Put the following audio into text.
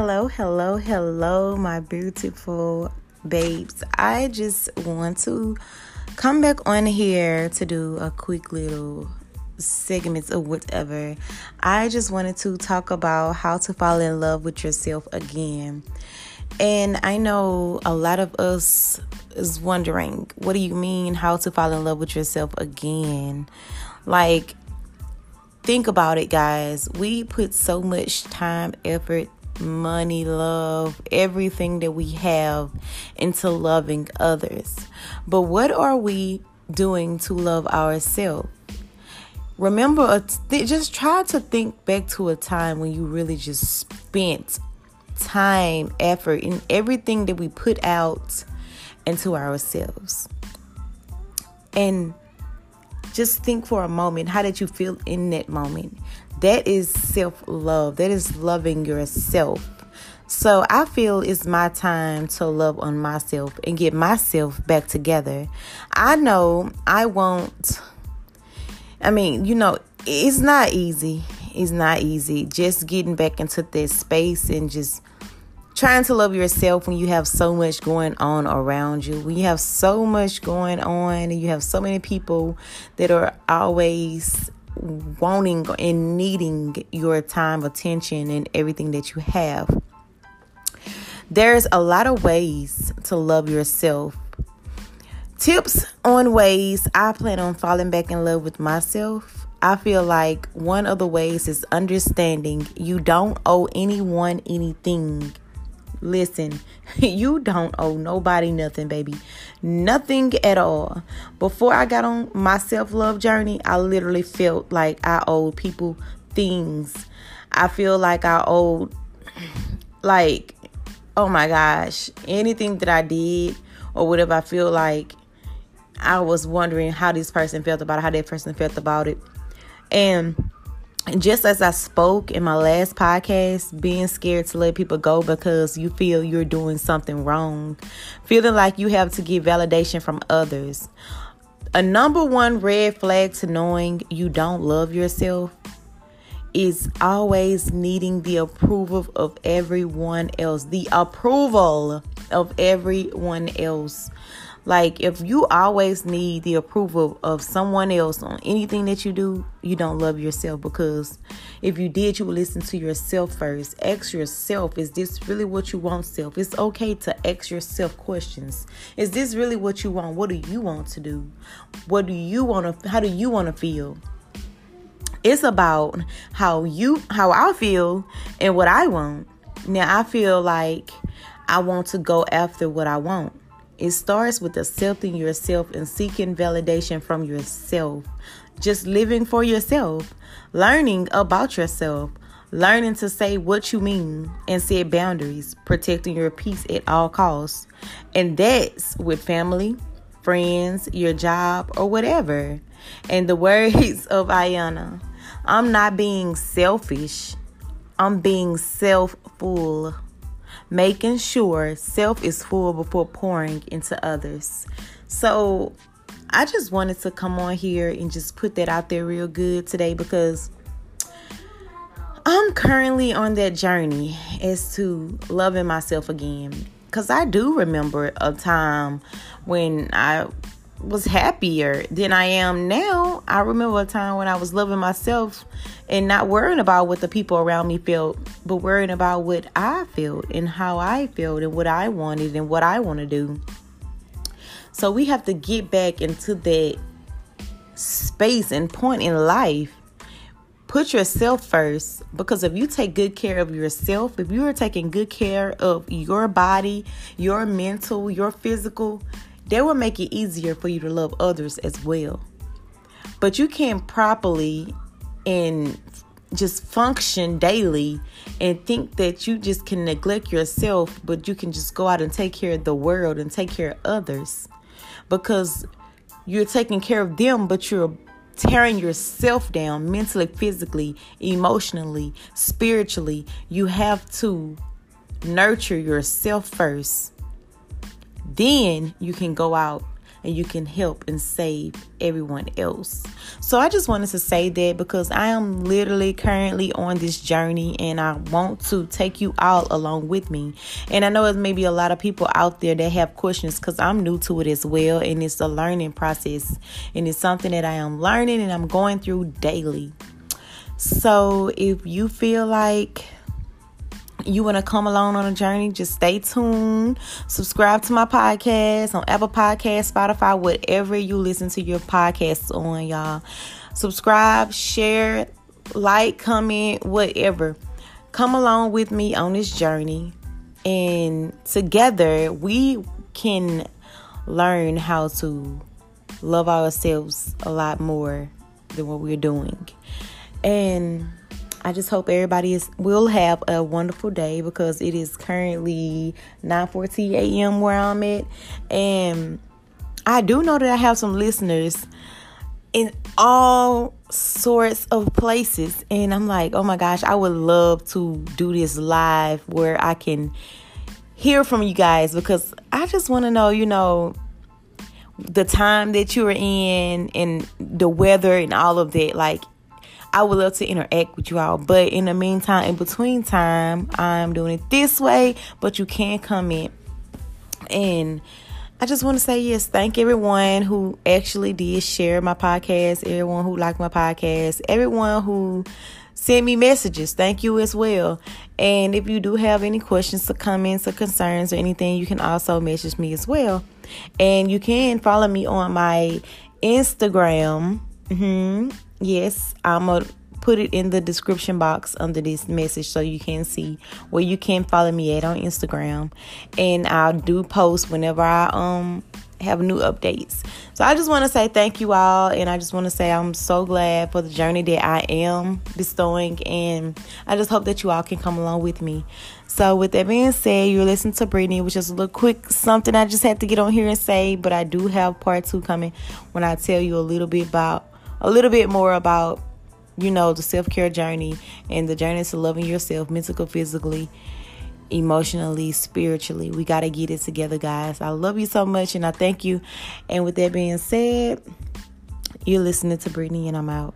Hello, hello, hello, my beautiful babes. I just want to come back on here to do a quick little segments of whatever. I just wanted to talk about how to fall in love with yourself again. And I know a lot of us is wondering, what do you mean how to fall in love with yourself again? Like think about it, guys. We put so much time, effort, money, love, everything that we have into loving others. But what are we doing to love ourselves? Remember, just try to think back to a time when you really just spent time, effort, and everything that we put out into ourselves. And just think for a moment how did you feel in that moment? That is self love, that is loving yourself. So I feel it's my time to love on myself and get myself back together. I know I won't I mean, you know, it's not easy. It's not easy. Just getting back into this space and just trying to love yourself when you have so much going on around you. When you have so much going on and you have so many people that are always wanting and needing your time, attention, and everything that you have. There's a lot of ways to love yourself Tips on ways I plan on falling back in love with myself. I feel like one of the ways is understanding you don't owe anyone anything. Listen, you don't owe nobody nothing, baby. Nothing at all. Before I got on my self love journey, I literally felt like I owed people things. I feel like I owed, like, oh my gosh, anything that I did or whatever I feel like I was wondering how this person felt about it, how that person felt about it. And just as I spoke in my last podcast, being scared to let people go because you feel you're doing something wrong, feeling like you have to get validation from others. A number one red flag to knowing you don't love yourself is always needing the approval of everyone else. The approval of everyone else. Like, if you always need the approval of someone else on anything that you do, you don't love yourself because if you did, you would listen to yourself first. Ask yourself, is this really what you want, self? It's okay to ask yourself questions. Is this really what you want? What do you want to do? What do you want to, how do you want to feel? It's about how you, how I feel and what I want. Now, I feel like I want to go after what I want. It starts with accepting yourself and seeking validation from yourself. Just living for yourself, learning about yourself, learning to say what you mean and set boundaries, protecting your peace at all costs. And that's with family, friends, your job, or whatever. And the words of Ayana I'm not being selfish, I'm being self full making sure self is full before pouring into others. So, I just wanted to come on here and just put that out there real good today because I'm currently on that journey as to loving myself again. Because I do remember a time when I was happier than I am now. I remember a time when I was loving myself and not worrying about what the people around me felt, but worrying about what I felt and how I felt and what I wanted and what I want to do. So we have to get back into that space and point in life. Put yourself first because if you take good care of yourself, if you are taking good care of your body, your mental, your physical, that will make it easier for you to love others as well. But you can't properly and just function daily and think that you just can neglect yourself, but you can just go out and take care of the world and take care of others because you're taking care of them, but you're tearing yourself down mentally, physically, emotionally, spiritually. You have to nurture yourself first then you can go out and you can help and save everyone else. So I just wanted to say that because I am literally currently on this journey and I want to take you all along with me. And I know there's maybe a lot of people out there that have questions because I'm new to it as well and it's a learning process and it's something that I am learning and I'm going through daily. So if you feel like you want to come along on a journey, just stay tuned. Subscribe to my podcast on Apple Podcast, Spotify, whatever you listen to your podcasts on, y'all. Subscribe, share, like, comment, whatever. Come along with me on this journey, and together we can learn how to love ourselves a lot more than what we're doing. And I just hope everybody is will have a wonderful day because it is currently 9:14 a.m. where I'm at, and I do know that I have some listeners in all sorts of places, and I'm like, oh my gosh, I would love to do this live where I can hear from you guys because I just want to know, you know, the time that you're in and the weather and all of that. Like, I would love to interact with you all. But in the meantime, in between time, I'm doing it this way, but you can comment. And I just want to say yes, thank everyone who actually did share my podcast, everyone who liked my podcast, everyone who sent me messages. Thank you as well. And if you do have any questions or comments or concerns or anything, you can also message me as well. And you can follow me on my Instagram. Mm-hmm. Yes, I'm going to put it in the description box under this message so you can see where you can follow me at on Instagram. And I'll do post whenever I um have new updates. So I just want to say thank you all and I just want to say I'm so glad for the journey that I am bestowing and I just hope that you all can come along with me. So with that being said, you're listening to Brittany, which is a little quick something I just had to get on here and say, but I do have part 2 coming when I tell you a little bit about a little bit more about, you know, the self care journey and the journey to loving yourself mentally, physically, emotionally, spiritually. We got to get it together, guys. I love you so much and I thank you. And with that being said, you're listening to Brittany, and I'm out.